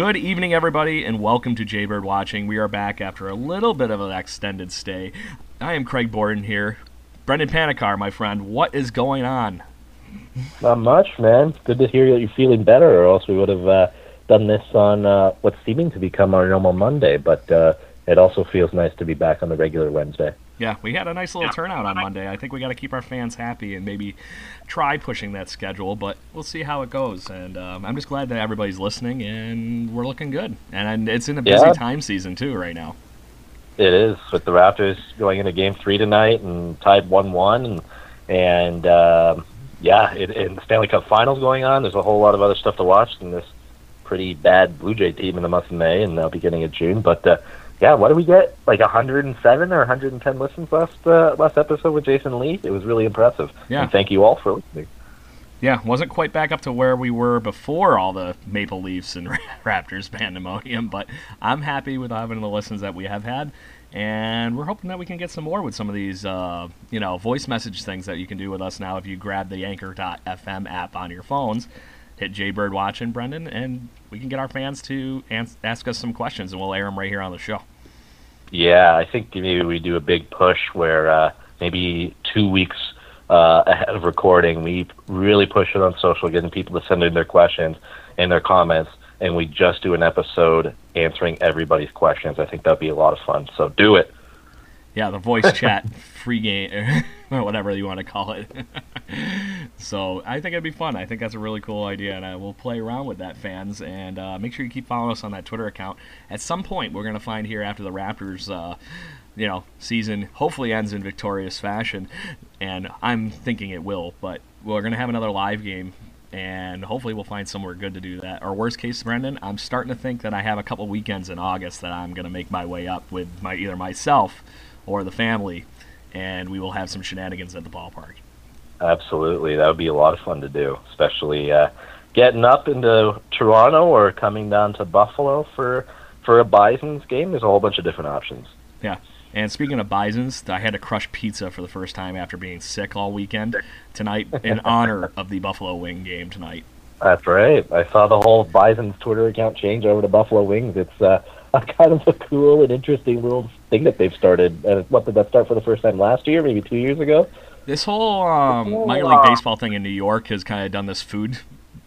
Good evening, everybody, and welcome to Jaybird Watching. We are back after a little bit of an extended stay. I am Craig Borden here. Brendan Panikar, my friend, what is going on? Not much, man. Good to hear that you're feeling better, or else we would have uh, done this on uh, what's seeming to become our normal Monday. But uh, it also feels nice to be back on the regular Wednesday. Yeah, we had a nice little turnout on Monday. I think we got to keep our fans happy and maybe try pushing that schedule, but we'll see how it goes. And um, I'm just glad that everybody's listening and we're looking good. And it's in a busy Yeah. time season too right now. It is with the Raptors going into Game Three tonight and tied one-one, and and um, yeah, it, and the Stanley Cup Finals going on. There's a whole lot of other stuff to watch in this pretty bad Blue Jay team in the month of May and now beginning of June. But uh, yeah, what did we get? Like 107 or 110 listens last uh, last episode with Jason Lee. It was really impressive. Yeah. And thank you all for listening. Yeah, wasn't quite back up to where we were before all the Maple Leafs and Raptors pandemonium, but I'm happy with having the listens that we have had, and we're hoping that we can get some more with some of these, uh, you know, voice message things that you can do with us now if you grab the Anchor.fm app on your phones, hit Jaybird Watch and Brendan, and we can get our fans to ans- ask us some questions, and we'll air them right here on the show. Yeah, I think maybe we do a big push where uh, maybe two weeks uh, ahead of recording, we really push it on social, getting people to send in their questions and their comments, and we just do an episode answering everybody's questions. I think that'd be a lot of fun. So do it. Yeah, the voice chat free game or whatever you want to call it. so I think it'd be fun. I think that's a really cool idea, and I will play around with that, fans. And uh, make sure you keep following us on that Twitter account. At some point, we're gonna find here after the Raptors. Uh, you know, season hopefully ends in victorious fashion, and I'm thinking it will. But we're gonna have another live game, and hopefully we'll find somewhere good to do that. Or worst case, Brendan, I'm starting to think that I have a couple weekends in August that I'm gonna make my way up with my either myself or the family, and we will have some shenanigans at the ballpark. Absolutely, that would be a lot of fun to do, especially uh, getting up into Toronto or coming down to Buffalo for for a Bison's game. There's a whole bunch of different options. Yeah. And speaking of Bisons, I had to crush pizza for the first time after being sick all weekend tonight in honor of the Buffalo Wing game tonight. That's right. I saw the whole Bison's Twitter account change over to Buffalo Wings. It's uh, a kind of a cool and interesting little thing that they've started. Uh, what did that start for the first time last year? Maybe two years ago. This whole um, minor league baseball thing in New York has kind of done this food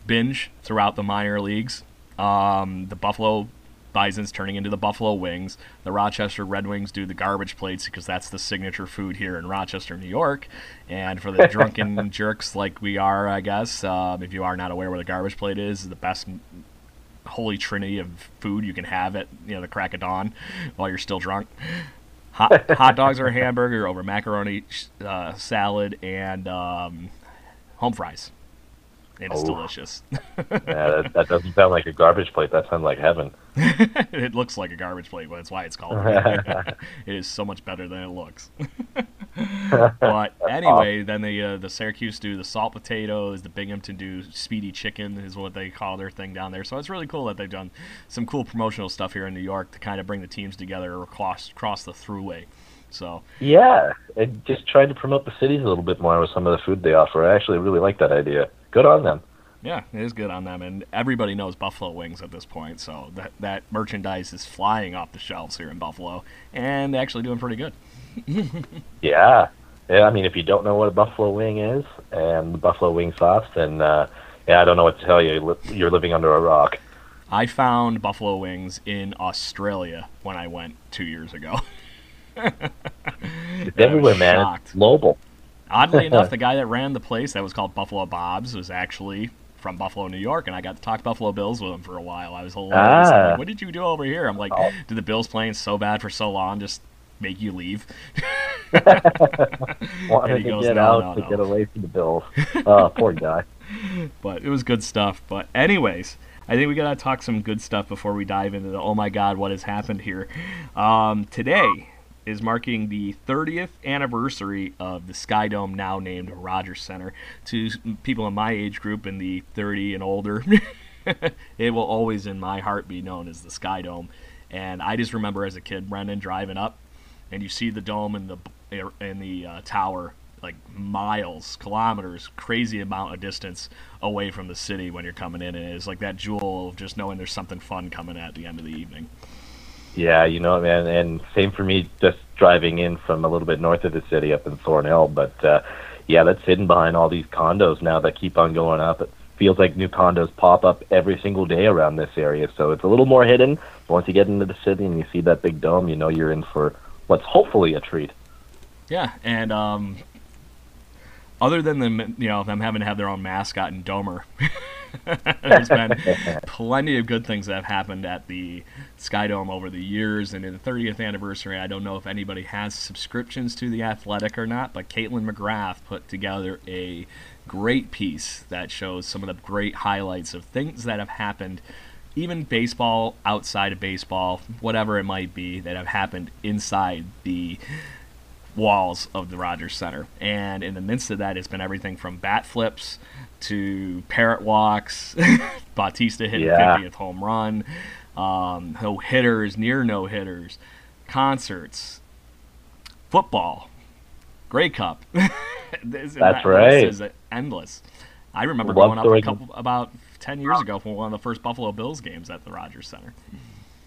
binge throughout the minor leagues. Um, the Buffalo Bisons turning into the Buffalo Wings. The Rochester Red Wings do the garbage plates because that's the signature food here in Rochester, New York. And for the drunken jerks like we are, I guess, um, if you are not aware where the garbage plate is, the best holy trinity of food you can have at you know the crack of dawn while you're still drunk. Hot, hot dogs or a hamburger over macaroni uh, salad and um, home fries. It is Oh. delicious. yeah, that, that doesn't sound like a garbage plate. That sounds like heaven. it looks like a garbage plate, but that's why it's called. it is so much better than it looks. but anyway, then the uh, the Syracuse do the salt potatoes, the Binghamton do spiedie chicken is what they call their thing down there. So it's really cool that they've done some cool promotional stuff here in New York to kind of bring the teams together across across the throughway. So Yeah, and just trying to promote the cities a little bit more with some of the food they offer. I actually really like that idea. Good on them. Yeah, it is good on them, and everybody knows Buffalo Wings at this point. So that that merchandise is flying off the shelves here in Buffalo, and they're actually doing pretty good. Yeah. Yeah, I mean, if you don't know what a buffalo wing is and the buffalo wing sauce, then uh, yeah, I don't know what to tell you. You're living under a rock. I found Buffalo Wings in Australia when I went two years ago. It's everywhere, man. shocked. It's global. Oddly enough, the guy that ran the place that was called Buffalo Bob's was actually from Buffalo, New York, and I got to talk Buffalo Bills with him for a while. I was hilarious. Ah. Like, what did you do over here? I'm like, oh. did the Bills playing so bad for so long just make you leave? Wanted to goes, get no, out no, to get away from the Bills. Oh, poor guy. But it was good stuff. But anyways. I think we gotta talk some good stuff before we dive into the oh my god, what has happened here. Um, today is marking the 30th anniversary of the Sky Dome, now named Rogers Center. To people in my age group, in the 30 and older, it will always in my heart be known as the Sky Dome. And I just remember as a kid, Brendan driving up, and you see the dome and the in the uh, tower like miles, kilometers, crazy amount of distance away from the city when you're coming in, and it's like that jewel of just knowing there's something fun coming at the end of the evening. Yeah, you know, man, and same for me, just driving in from a little bit north of the city up in Thornhill. But uh, yeah, that's hidden behind all these condos now that keep on going up. It feels like new condos pop up every single day around this area, so it's a little more hidden. Once you get into the city and you see that big dome, you know you're in for what's hopefully a treat. Yeah, and um, other than them, you know, them having to have their own mascot and Domer. There's been plenty of good things that have happened at the Sky Dome over the years, and in the 30th anniversary, I don't know if anybody has subscriptions to the Athletic or not, but Kaitlyn McGrath put together a great piece that shows some of the great highlights of things that have happened even baseball, outside of baseball, whatever it might be, that have happened inside the walls of the Rogers Center. And in the midst of that, it's been everything from bat flips to parrot walks, Bautista hitting yeah. 50th home run, um, no hitters, near no hitters, concerts, football, Grey Cup. That's that right. is endless. I remember Love going up a couple about ten years ago for one of the first Buffalo Bills games at the Rogers Center.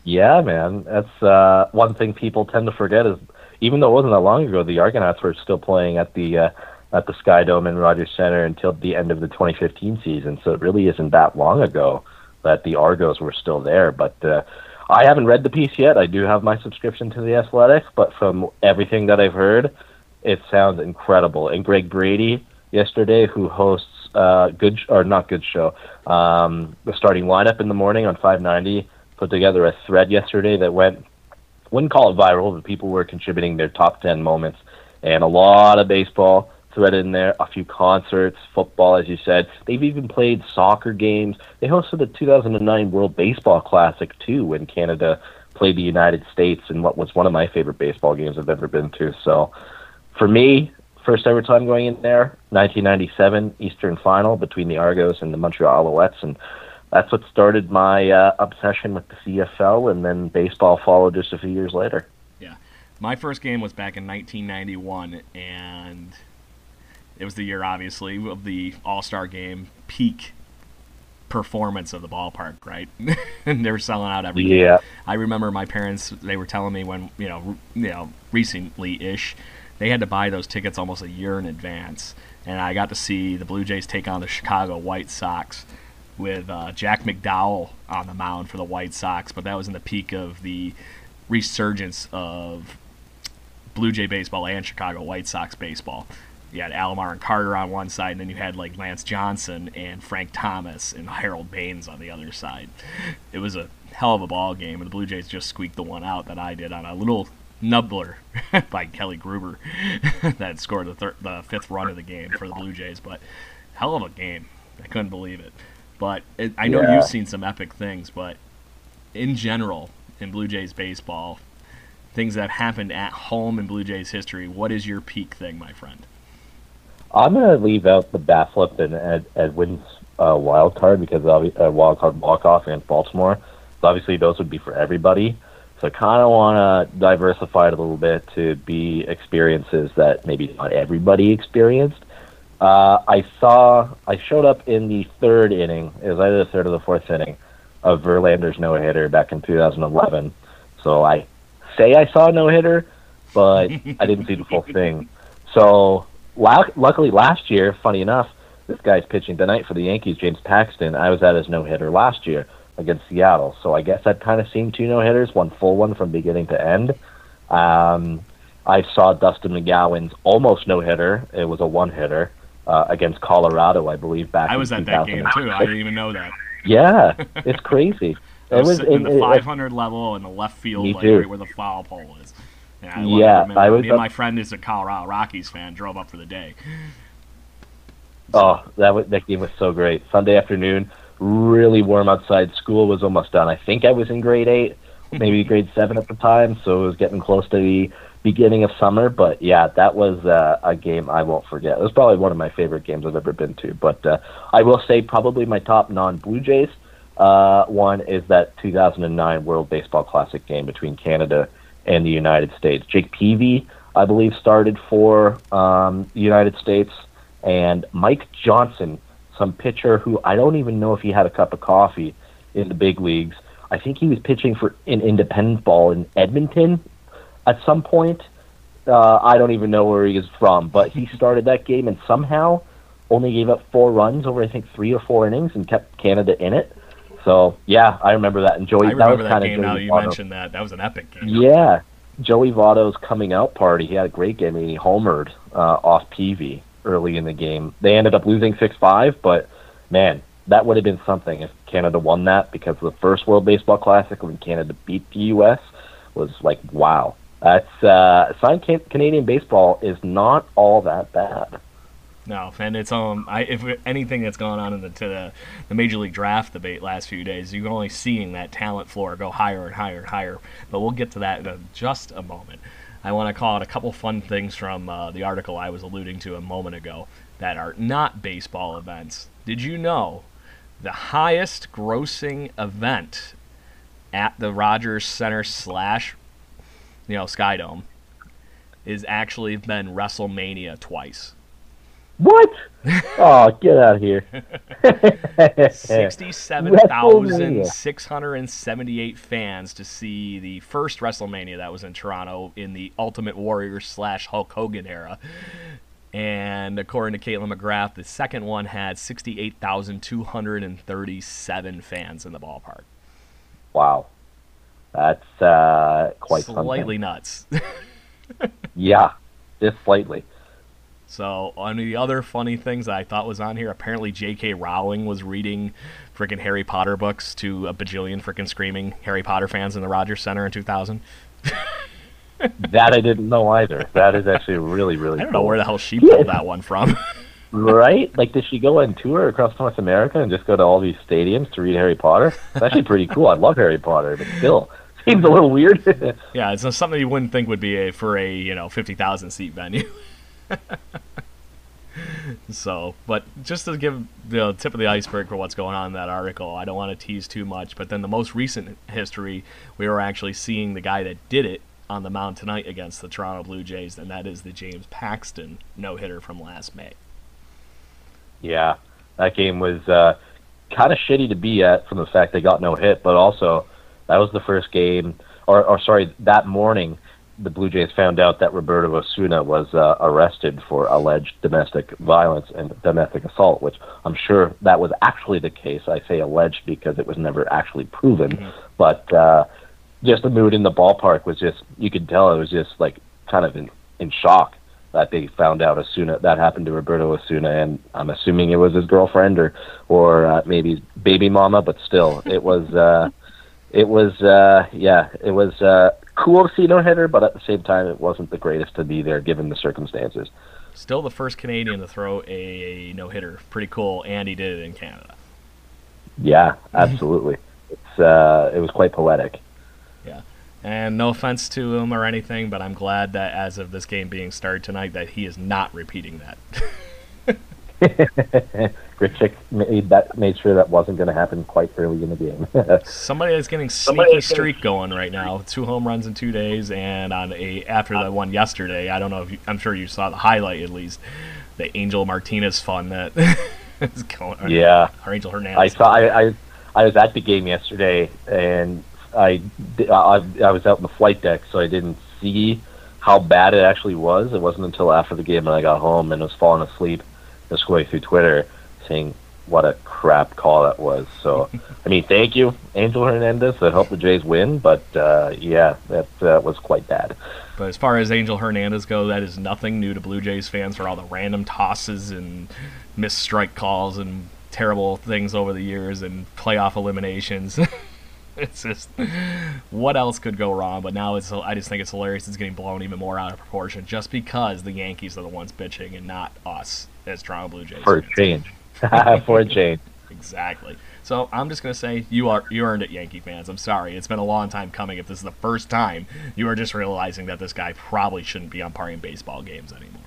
Yeah, man, that's uh, one thing people tend to forget is even though it wasn't that long ago, the Argonauts were still playing at the uh, at the Sky Dome in Rogers Center until the end of the 2015 season. So it really isn't that long ago that the Argos were still there. But uh, I haven't read the piece yet. I do have my subscription to the Athletic, but from everything that I've heard, it sounds incredible. And Greg Brady yesterday, who hosts uh, good or not good show, um, the starting lineup in the morning on 590, put together a thread yesterday that went wouldn't call it viral, but people were contributing their top 10 moments. And a lot of baseball threaded in there, a few concerts, football, as you said. They've even played soccer games. They hosted the 2009 World Baseball Classic, too, when Canada played the United States in what was one of my favorite baseball games I've ever been to. So for me, first ever time going in there, 1997 Eastern Final between the Argos and the Montreal Alouettes. And that's what started my uh, obsession with the CFL, and then baseball followed just a few years later. Yeah, my first game was back in 1991, and it was the year, obviously, of the All Star game peak performance of the ballpark, right? and they were selling out every yeah. I remember my parents; they were telling me when you know, you know, recently-ish, they had to buy those tickets almost a year in advance, and I got to see the Blue Jays take on the Chicago White Sox with uh, Jack McDowell on the mound for the White Sox, but that was in the peak of the resurgence of Blue Jay baseball and Chicago White Sox baseball. You had Alomar and Carter on one side, and then you had like Lance Johnson and Frank Thomas and Harold Baines on the other side. It was a hell of a ball game, and the Blue Jays just squeaked the one out that I did on a little nubbler by Kelly Gruber that scored the, thir- the fifth run of the game for the Blue Jays. But hell of a game. I couldn't believe it. But it, I know yeah. you've seen some epic things, but in general, in Blue Jays baseball, things that have happened at home in Blue Jays history, what is your peak thing, my friend? I'm going to leave out the bat flip and Ed, Edwin's uh, wild card because uh, wild card walk off against Baltimore. So obviously, those would be for everybody. So I kind of want to diversify it a little bit to be experiences that maybe not everybody experienced. Uh, I saw, I showed up in the third inning. It was either the third or the fourth inning of Verlander's no hitter back in 2011. So I say I saw a no hitter, but I didn't see the full thing. So la- luckily last year, funny enough, this guy's pitching tonight for the Yankees, James Paxton. I was at his no hitter last year against Seattle. So I guess I've kind of seen two no hitters, one full one from beginning to end. Um, I saw Dustin McGowan's almost no hitter. It was a one hitter uh, against Colorado, I believe. Back I was at that game too. I didn't even know that. Yeah, it's crazy. I was, in the it- 500 level in the left field, like right where the foul pole is. I Yeah, I was me and my friend is a Colorado Rockies fan. Drove up for the day. Oh, that was, that game was so great. Sunday afternoon, really warm outside. School was almost done. I think I was in grade eight, maybe grade seven at the time, so it was getting close to the beginning of summer. But yeah, that was uh, a game I won't forget. It was probably one of my favorite games I've ever been to. But uh, I will say probably my top non-Blue Jays uh, one is that 2009 World Baseball Classic game between Canada and the United States. Jake Peavy, I believe, started for um, the United States, and Mike Johnson, some pitcher who I don't even know if he had a cup of coffee in the big leagues. I think he was pitching for an independent ball in Edmonton at some point. Uh, I don't even know where he is from, but he started that game and somehow only gave up four runs over I think three or four innings and kept Canada in it. So yeah, I remember that. And Joey, I remember that was that kind game of now Joey you Votto. mentioned that. That was an epic game. Yeah, Joey Votto's coming out party. He had a great game. and He homered uh, off Peavy early in the game. They ended up losing six five, but man, that would have been something if Canada won that because the first World Baseball Classic when Canada beat the U.S. was like wow. That's uh, sign can- Canadian baseball is not all that bad. No, and it's um, I if anything that's gone on in the the, the major league draft debate last few days, you're only seeing that talent floor go higher and higher and higher. But we'll get to that in a, just a moment. I want to call out a couple fun things from uh, the article I was alluding to a moment ago that are not baseball events. Did you know the highest grossing event at the Rogers Center slash, you know, Skydome is actually been WrestleMania twice. What? oh, get out of here! Sixty-seven thousand six hundred and seventy-eight fans to see the first WrestleMania that was in Toronto in the Ultimate Warrior slash Hulk Hogan era. And according to Kaitlyn McGrath, the second one had sixty-eight thousand two hundred and thirty-seven fans in the ballpark. Wow, that's uh, quite Slightly something. nuts. Yeah, just slightly. So, one of the other funny things that I thought was on here, apparently J.K. Rowling was reading freaking Harry Potter books to a bajillion freaking screaming Harry Potter fans in the Rogers Center in 2000. That I didn't know either. That is actually really, really I don't cool. know where the hell she pulled that one from. right? Like, did she go on tour across North America and just go to all these stadiums to read Harry Potter? It's actually pretty cool. I love Harry Potter, but still, seems a little weird. yeah, it's something you wouldn't think would be a for a you know 50,000 seat venue. so, but just to give the tip of the iceberg for what's going on in that article, I don't want to tease too much. But then the most recent history, we were actually seeing the guy that did it on the mound tonight against the Toronto Blue Jays, and that is the James Paxton no hitter from last May. yeah, that game was uh, kind of shitty to be at from the fact they got no hit, but also that was the first game, or, or sorry, that morning. The Blue Jays found out that Roberto Osuna was uh, arrested for alleged domestic violence and domestic assault, which I'm sure that was actually the case. I say alleged because it was never actually proven. But uh, just the mood in the ballpark was just, you could tell it was just like kind of in, in shock that they found out Osuna, that happened to Roberto Osuna. And I'm assuming it was his girlfriend or, or uh, maybe his baby mama, but still, it was. Uh, it was uh yeah it was uh cool to see no hitter but at the same time it wasn't the greatest to be there given the circumstances Still the first Canadian to throw a no hitter. Pretty cool, and he did it in Canada. yeah absolutely it's uh it was quite poetic Yeah, And no offense to him or anything, but I'm glad that as of this game being started tonight, that he is not repeating that. Grichuk made that made sure that wasn't going to happen quite early in the game Somebody that's getting Somebody sneaky that's getting- streak going right now. Two home runs in two days, and on a after the one yesterday. I don't know if you, I'm sure you saw the highlight at least. The Angel Martinez fun that is going. or- yeah or Angel Hernandez. I saw I, I I was at the game yesterday and I, I I was out in the flight deck so I didn't see how bad it actually was. It wasn't until after the game when I got home and was falling asleep, just going through Twitter, saying, what a crap call that was. So, I mean, thank you, Angel Hernandez, that helped the Jays win, but uh, yeah, that uh, was quite bad. But as far as Angel Hernandez go, that is nothing new to Blue Jays fans for all the random tosses and missed strike calls and terrible things over the years and playoff eliminations. it's just what else could go wrong? But now it's I just think it's hilarious. It's getting blown even more out of proportion just because the Yankees are the ones bitching and not us as Toronto Blue Jays. For a change. For a change. Exactly. So I'm just gonna say you are you earned it, Yankee fans. I'm sorry. It's been a long time coming. If this is the first time you are just realizing that this guy probably shouldn't be umpiring baseball games anymore.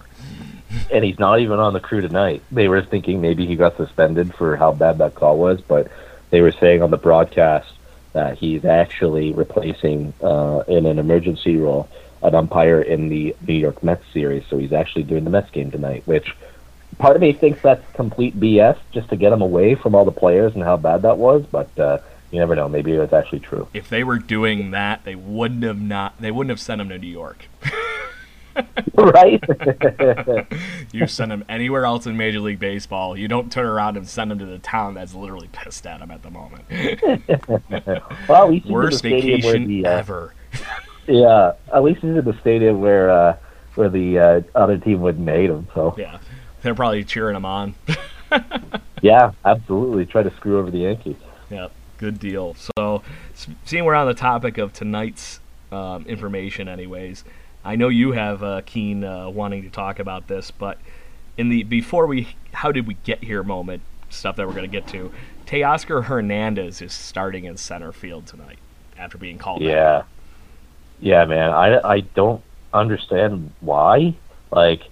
And he's not even on the crew tonight. They were thinking maybe he got suspended for how bad that call was, but they were saying on the broadcast that he's actually replacing uh, in an emergency role an umpire in the New York Mets series. So he's actually doing the Mets game tonight, which part of me thinks that's complete BS just to get him away from all the players and how bad that was. But uh, you never know. Maybe it's actually true. If they were doing that, they wouldn't have not. They wouldn't have sent him to New York. right? you send him anywhere else in Major League Baseball. You don't turn around and send him to the town that's literally pissed at him at the moment. well, at least Worst vacation the, uh, ever. yeah, at least he's in the stadium where uh, where the uh, other team wouldn't hate him. So yeah, they're probably cheering him on. yeah, absolutely. Try to screw over the Yankees. Yeah, good deal. So, seeing we're on the topic of tonight's um, information, anyways, I know you have uh, keen uh, wanting to talk about this, but in the before we how did we get here moment stuff that we're going to get to, Teoscar Hernandez is starting in center field tonight after being called. Yeah, yeah, man. I I don't understand why. Like,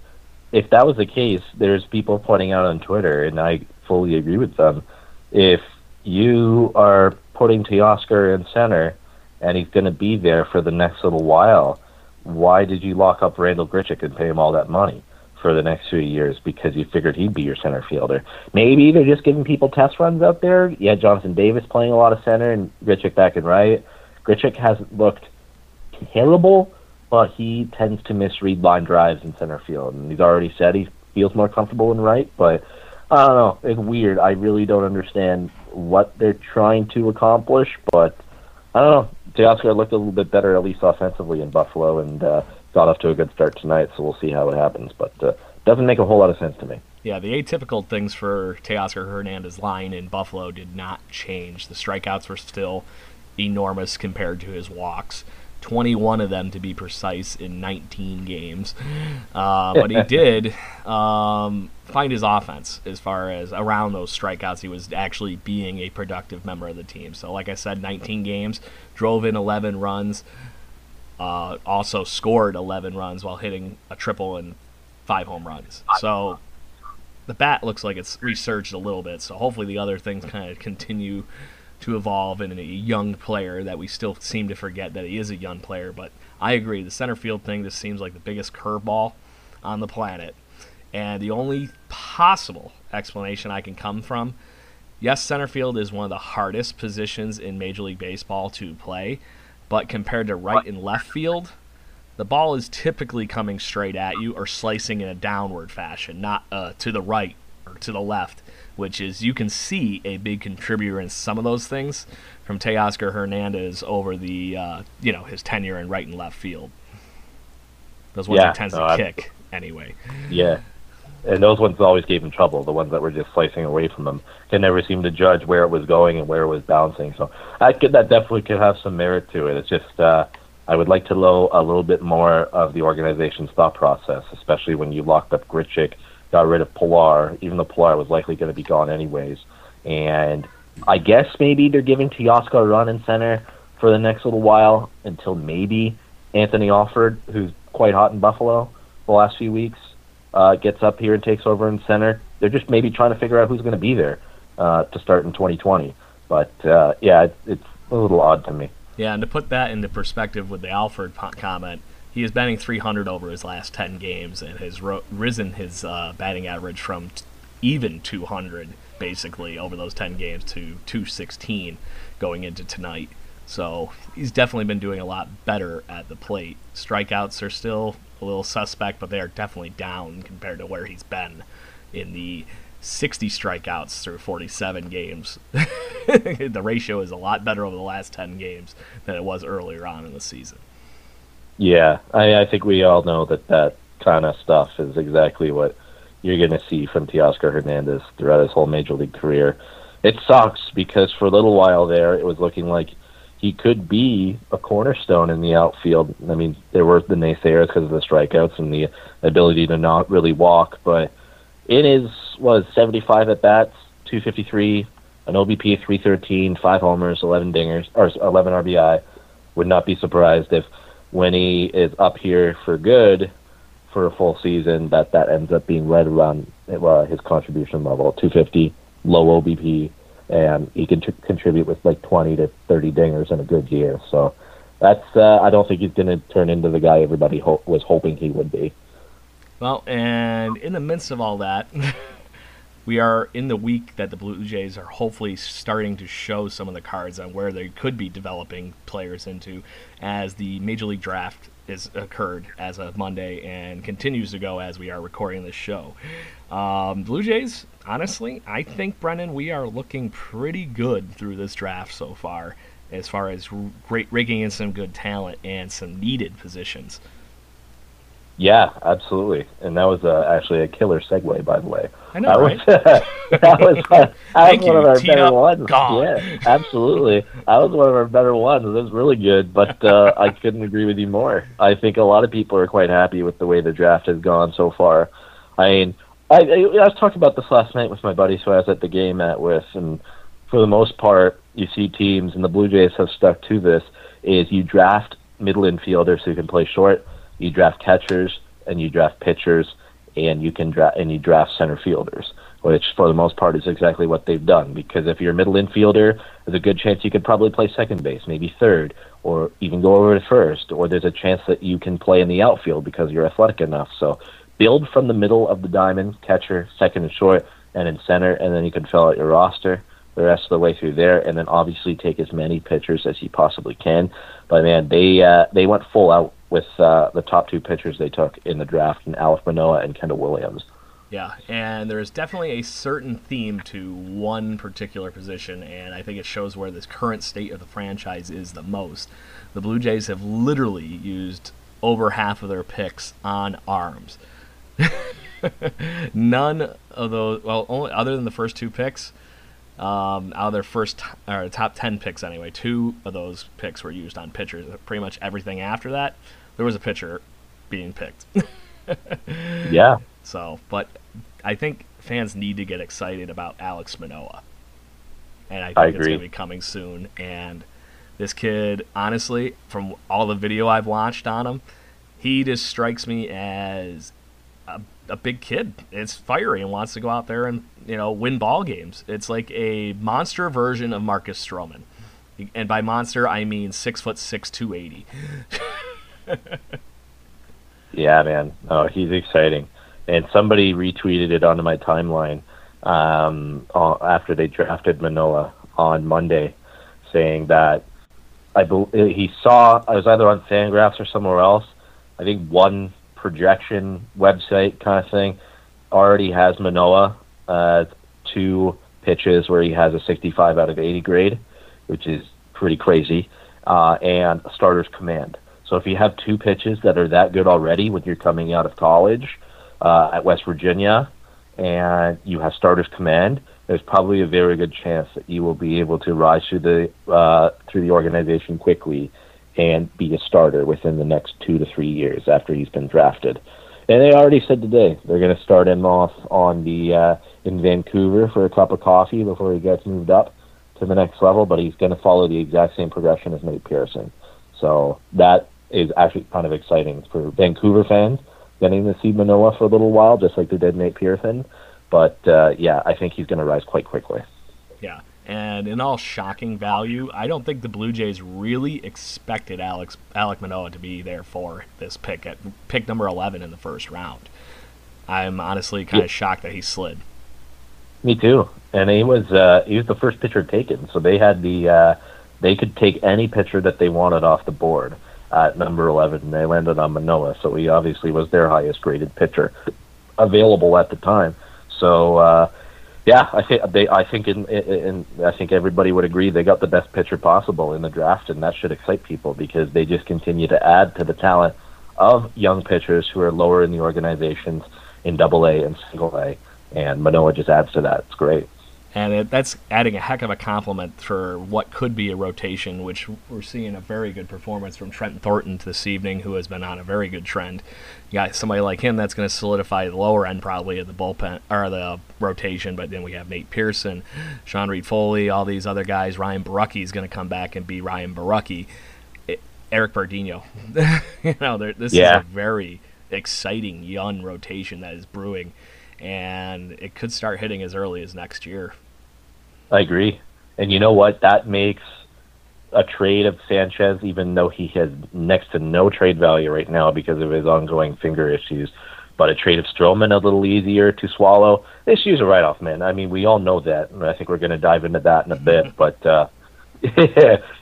if that was the case, there's people pointing out on Twitter, and I fully agree with them. If you are putting Teoscar in center, and he's going to be there for the next little while why did you lock up Randall Grichuk and pay him all that money for the next few years? Because you figured he'd be your center fielder. Maybe they're just giving people test runs out there. Yeah, Jonathan Davis playing a lot of center and Grichuk back and right. Grichuk hasn't looked terrible, but he tends to misread line drives in center field, and he's already said he feels more comfortable in right. But I don't know. It's weird. I really don't understand what they're trying to accomplish, but I don't know. Teoscar looked a little bit better, at least offensively, in Buffalo, and uh, got off to a good start tonight. So we'll see how it happens, but uh, doesn't make a whole lot of sense to me. Yeah, the atypical things for Teoscar Hernandez line in Buffalo did not change. The strikeouts were still enormous compared to his walks. 21 of them to be precise in 19 games. Uh, but he did um, find his offense as far as around those strikeouts. He was actually being a productive member of the team. So, like I said, 19 games, drove in 11 runs, uh, also scored 11 runs while hitting a triple and five home runs. So, the bat looks like it's resurged a little bit. So, hopefully, the other things kind of continue to evolve in a young player that we still seem to forget that he is a young player. But I agree, the center field thing just seems like the biggest curveball on the planet. And the only possible explanation I can come from yes, center field is one of the hardest positions in Major League Baseball to play, but compared to right and left field, the ball is typically coming straight at you or slicing in a downward fashion, not uh, to the right or to the left which is you can see a big contributor in some of those things from Teoscar Hernandez over the uh, you know his tenure in right and left field. Those ones yeah, he tends no, to kick anyway. Yeah, and those ones always gave him trouble. The ones that were just slicing away from him, he never seemed to judge where it was going and where it was bouncing. So I could that definitely could have some merit to it. It's just. Uh, I would like to know a little bit more of the organization's thought process, especially when you locked up Grichuk got rid of Pillar, even though Pillar was likely going to be gone anyways. And I guess maybe they're giving Teoscar a run in center for the next little while until maybe Anthony Alford, who's quite hot in Buffalo the last few weeks, uh, gets up here and takes over in center. They're just maybe trying to figure out who's going to be there uh, to start in 2020. But uh, yeah, it's a little odd to me. Yeah, and to put that into perspective with the Alford comment, he is batting 300 over his last 10 games and has ro- risen his uh, batting average from t- even 200 basically over those 10 games to 216 going into tonight. So he's definitely been doing a lot better at the plate. Strikeouts are still a little suspect, but they are definitely down compared to where he's been in the 60 strikeouts through 47 games. the ratio is a lot better over the last 10 games than it was earlier on in the season. Yeah, I, I think we all know that that kind of stuff is exactly what you're going to see from Teoscar Hernandez throughout his whole major league career. It sucks because for a little while there, it was looking like he could be a cornerstone in the outfield. I mean, there were the naysayers because of the strikeouts and the ability to not really walk, but in his was 75 at bats, 253, an OBP 313, five homers, 11 dingers or 11 RBI. Would not be surprised if when he is up here for good for a full season that that ends up being right around uh, his contribution level, 250, low OBP, and he can t- contribute with like 20 to 30 dingers in a good year. So that's uh, I don't think he's going to turn into the guy everybody ho- was hoping he would be. Well, and in the midst of all that, we are in the week that the Blue Jays are hopefully starting to show some of the cards on where they could be developing players into as the Major League Draft is occurred as of Monday and continues to go as we are recording this show. Um, Blue Jays, honestly, I think Brendan, we are looking pretty good through this draft so far, as far as great raking in some good talent and some needed positions. Yeah, absolutely. And that was uh, actually a killer segue, by the way. I know, that right? Was, that was, that was one of our better ones. Gone. Yeah, absolutely. That was one of our better ones. It was really good, but uh, I couldn't agree with you more. I think a lot of people are quite happy with the way the draft has gone so far. I mean, I, I, I was talking about this last night with my buddies who I was at the game at with, and for the most part, you see teams, and the Blue Jays have stuck to this, is you draft middle infielders who can play short – you draft catchers and you draft pitchers and you can draft and you draft center fielders, which for the most part is exactly what they've done. Because if you're a middle infielder, there's a good chance you could probably play second base, maybe third, or even go over to first. Or there's a chance that you can play in the outfield because you're athletic enough. So build from the middle of the diamond, catcher, second and short, and in center, and then you can fill out your roster the rest of the way through there, and then obviously take as many pitchers as you possibly can. But man, they uh, they went full out with uh, the top two pitchers they took in the draft, and Alec Manoah and Kendall Williams. Yeah, and there's definitely a certain theme to one particular position, and I think it shows where this current state of the franchise is the most. The Blue Jays have literally used over half of their picks on arms. None of those, well, only other than the first two picks, um, out of their first or top 10 picks anyway, two of those picks were used on pitchers. Pretty much everything after that, there was a pitcher being picked. yeah. So, but I think fans need to get excited about Alex Manoah. And I think I it's going to be coming soon. And this kid, honestly, from all the video I've watched on him, he just strikes me as a, big kid. It's fiery and wants to go out there and you know win ball games. It's like a monster version of Marcus Stroman, and by monster I mean six foot six, two eighty. yeah, man. Oh, he's exciting. And somebody retweeted it onto my timeline um, after they drafted Manoah on Monday, saying that I be- he saw I was either on Fangraphs or somewhere else. I think one projection website kind of thing already has Manoah uh, two pitches where he has a 65 out of 80 grade, which is pretty crazy, uh, and a starter's command. So if you have two pitches that are that good already when you're coming out of college uh, at West Virginia, and you have starter's command, there's probably a very good chance that you will be able to rise through the uh, through the organization quickly and be a starter within the next two to three years after he's been drafted. And they already said today they're going to start him off on the uh, in Vancouver for a cup of coffee before he gets moved up to the next level. But he's going to follow the exact same progression as Nate Pearson. So that is actually kind of exciting for Vancouver fans getting to see Manoah for a little while, just like they did Nate Pearson. But uh, yeah, I think he's going to rise quite quickly. Yeah. And in all shocking value, I don't think the Blue Jays really expected Alex Alek Manoah to be there for this pick at pick number eleven in the first round. I'm honestly kind of shocked that he slid. Me too. And he was uh, he was the first pitcher taken, so they had the uh, they could take any pitcher that they wanted off the board at number eleven. And they landed on Manoah, so he obviously was their highest graded pitcher available at the time. So uh, yeah, I think they. I think in, in, in, I think everybody would agree they got the best pitcher possible in the draft, and that should excite people because they just continue to add to the talent of young pitchers who are lower in the organizations in Double A and Single A, and Manoah just adds to that. It's great and it, that's adding a heck of a complement for what could be a rotation, which we're seeing a very good performance from Trent Thornton this evening, who has been on a very good trend. You got somebody like him that's going to solidify the lower end probably of the bullpen or the rotation, but then we have Nate Pearson, Sean Reid-Foley, all these other guys. Ryan Borucki is going to come back and be Ryan Borucki. It, Eric Pardinho, you know, this yeah. is a very exciting young rotation that is brewing and it could start hitting as early as next year. I agree. And you know what? That makes a trade of Sanchez, even though he has next to no trade value right now because of his ongoing finger issues, but a trade of Stroman a little easier to swallow. This is a write off, man. I mean, we all know that. And I think we're going to dive into that in a bit. But uh,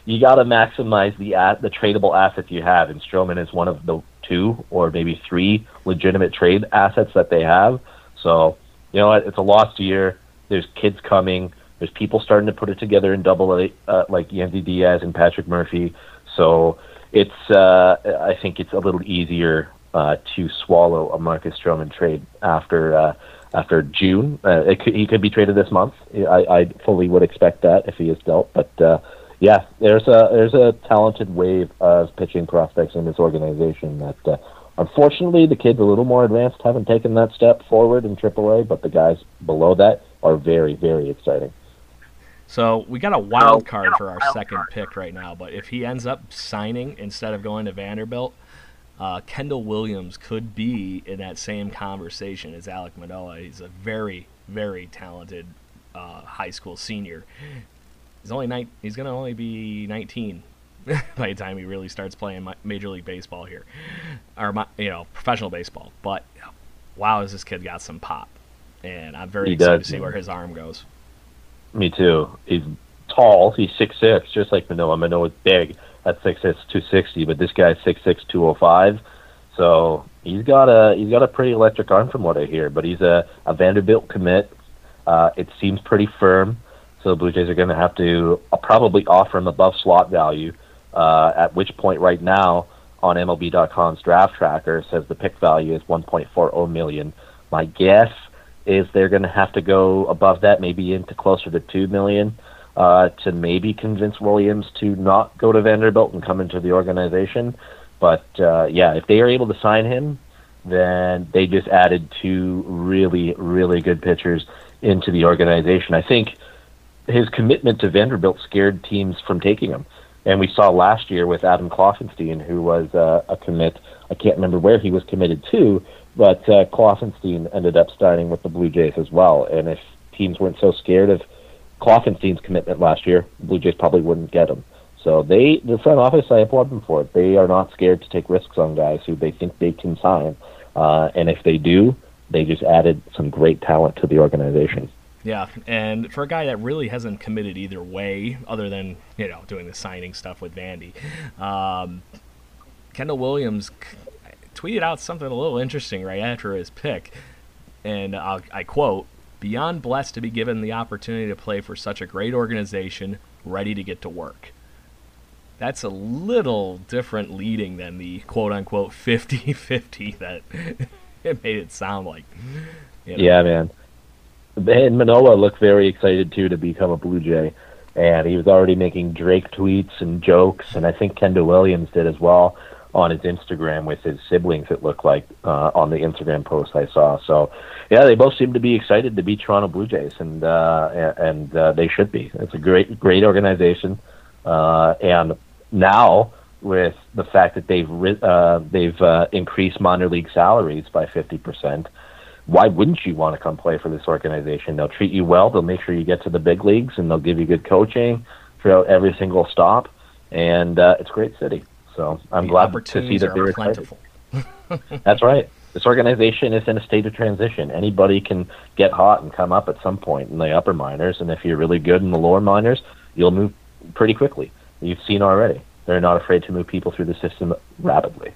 you got to maximize the the tradable assets you have, and Stroman is one of the two or maybe three legitimate trade assets that they have. So, you know what? It's a lost year. There's kids coming. There's people starting to put it together in double A, uh, like Yennsy Diaz and Patrick Murphy. So it's, uh, I think it's a little easier uh, to swallow a Marcus Stroman trade after uh, after June. Uh, could, he could be traded this month. I, I fully would expect that if he is dealt. But uh, yeah, there's a there's a talented wave of pitching prospects in this organization that uh, Unfortunately, the kids a little more advanced haven't taken that step forward in AAA, but the guys below that are very, very exciting. So we got a wild card for our second pick right now, but if he ends up signing instead of going to Vanderbilt, uh, Kendall Williams could be in that same conversation as Alec Manoah. He's a very, very talented uh, high school senior. He's only nine, he's going to only be 19 by the time he really starts playing Major League Baseball here, or you know professional baseball. But wow, has this kid got some pop, and I'm very he excited does, to see where his arm goes. Me too. He's tall. He's six six, just like Manoah. Manoah's big at six six, two sixty, but this guy's six six, two oh five. So he's got a he's got a pretty electric arm from what I hear. But he's a, a Vanderbilt commit. Uh, it seems pretty firm. So the Blue Jays are going to have to uh, probably offer him above slot value uh, at which point right now on MLB.com's draft tracker says the pick value is 1.40 million. My guess is they're going to have to go above that, maybe into closer to two million, uh, to maybe convince Williams to not go to Vanderbilt and come into the organization. But uh, yeah, if they are able to sign him, then they just added two really, really good pitchers into the organization. I think his commitment to Vanderbilt scared teams from taking him. And we saw last year with Adam Kloffenstein, who was uh, a commit. I can't remember where he was committed to, but uh, Kloffenstein ended up starting with the Blue Jays as well. And if teams weren't so scared of Kloffenstein's commitment last year, the Blue Jays probably wouldn't get him. So they, the front office, I applaud them for it. They are not scared to take risks on guys who they think they can sign. Uh, and if they do, they just added some great talent to the organization. Yeah, and for a guy that really hasn't committed either way, other than you know doing the signing stuff with Vandy, um, Kendall Williams tweeted out something a little interesting right after his pick, and I'll, I quote: "Beyond blessed to be given the opportunity to play for such a great organization, ready to get to work." That's a little different leading than the quote unquote 50 50 that it made it sound like. You know? Yeah, man and Manoah looked very excited too to become a Blue Jay, and he was already making Drake tweets and jokes, and I think Kendall Williams did as well on his Instagram with his siblings. It looked like uh, on the Instagram post I saw. So, yeah, they both seem to be excited to be Toronto Blue Jays, and uh, and uh, they should be. It's a great great organization, uh, and now with the fact that they've uh, they've uh, increased minor league salaries by fifty percent why wouldn't you want to come play for this organization? They'll treat you well. They'll make sure you get to the big leagues, and they'll give you good coaching throughout every single stop. And uh, it's a great city. So I'm the glad to see that they're excited. That's right. This organization is in a state of transition. Anybody can get hot and come up at some point in the upper minors, and if you're really good in the lower minors, you'll move pretty quickly. You've seen already. They're not afraid to move people through the system rapidly.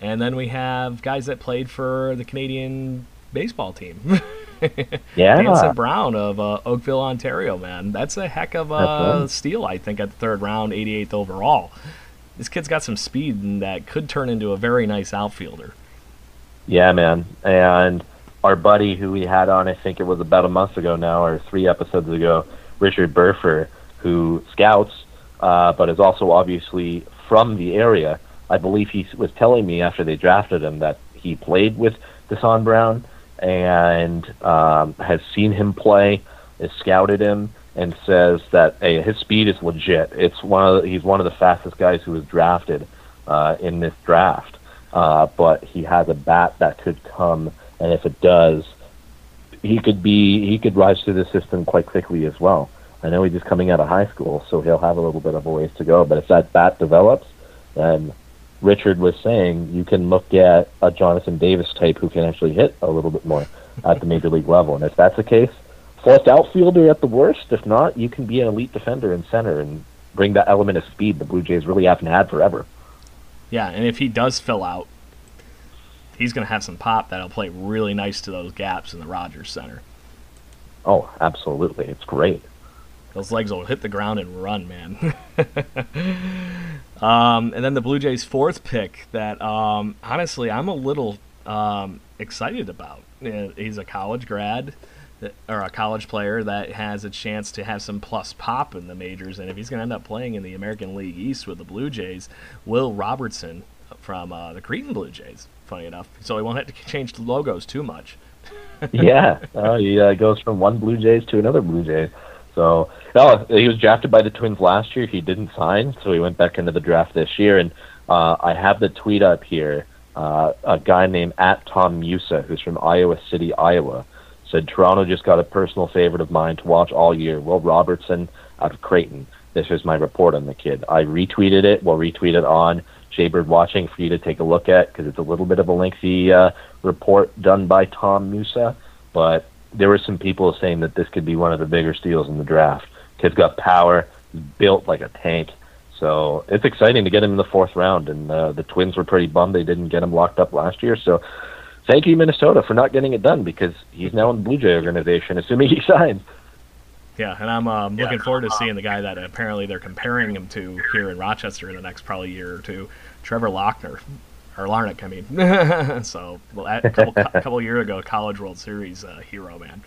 And then we have guys that played for the Canadian baseball team. Yeah. Dasan Brown of uh, Oakville, Ontario, man. That's a heck of a steal, I think, at the third round, 88th overall. This kid's got some speed and that could turn into a very nice outfielder. Yeah, man. And our buddy who we had on, I think it was about a month ago now, or three episodes ago, Richard Burfer, who scouts, uh, but is also obviously from the area. I believe he was telling me after they drafted him that he played with Dasan Brown and um, has seen him play, has scouted him, and says that hey, his speed is legit. It's one of the, he's one of the fastest guys who was drafted uh, in this draft. Uh, but he has a bat that could come, and if it does, he could be he could rise through the system quite quickly as well. I know he's just coming out of high school, so he'll have a little bit of a ways to go. But if that bat develops, then Richard was saying you can look at a Jonathan Davis type who can actually hit a little bit more at the major league level. And if that's the case, fourth outfielder at the worst. If not, you can be an elite defender in center and bring that element of speed the Blue Jays really haven't had forever. Yeah, and if he does fill out, he's going to have some pop that'll play really nice to those gaps in the Rogers Center. Oh, absolutely. It's great. Those legs will hit the ground and run, man. um, and then the Blue Jays' fourth pick that, um, honestly, I'm a little um, excited about. Uh, He's a college grad that- or a college player that has a chance to have some plus pop in the majors. And if he's going to end up playing in the American League East with the Blue Jays, Will Robertson from uh, the Creighton Blue Jays, funny enough. So he won't have to change the logos too much. yeah, uh, he uh, goes from one Blue Jays to another Blue Jays. So, no, he was drafted by the Twins last year. He didn't sign, so he went back into the draft this year. And uh, I have the tweet up here. Uh, a guy named at Tom Musa, who's from Iowa City, Iowa, said Toronto just got a personal favorite of mine to watch all year. Will Robertson out of Creighton. This is my report on the kid. I retweeted it. We'll retweet it on Jaybird Watching for you to take a look at because it's a little bit of a lengthy uh, report done by Tom Musa. But there were some people saying that this could be one of the bigger steals in the draft. Kid's got power, built like a tank. So it's exciting to get him in the fourth round. And uh, the Twins were pretty bummed they didn't get him locked up last year. So thank you, Minnesota, for not getting it done because he's now in the Blue Jay organization, assuming he signs. Yeah, and I'm um, looking forward to seeing the guy that apparently they're comparing him to here in Rochester in the next probably year or two, Trevor Lochner, or Larnach, I mean. so, well, a couple, couple year ago, College World Series uh, hero, man.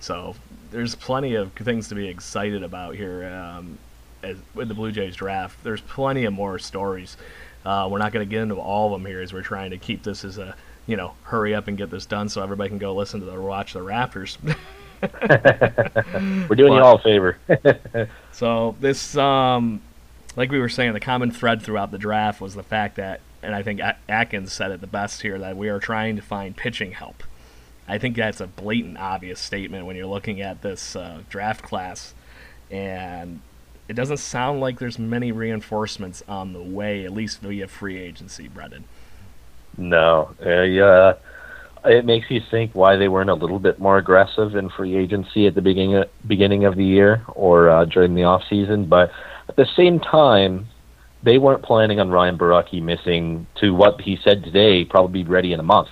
So, there's plenty of things to be excited about here um, as, with the Blue Jays draft. There's plenty of more stories. Uh, we're not going to get into all of them here as we're trying to keep this as a, you know, hurry up and get this done so everybody can go listen to the watch the Raptors. We're doing you all a favor. So this, um, like we were saying, the common thread throughout the draft was the fact that, and I think Atkins said it the best here, that we are trying to find pitching help. I think that's a blatant, obvious statement when you're looking at this uh, draft class, and it doesn't sound like there's many reinforcements on the way, at least via free agency, Brendan. No, uh, yeah, it makes you think why they weren't a little bit more aggressive in free agency at the beginning of, beginning of the year or uh, during the off season. But at the same time, they weren't planning on Ryan Borucki missing to what he said today, probably be ready in a month.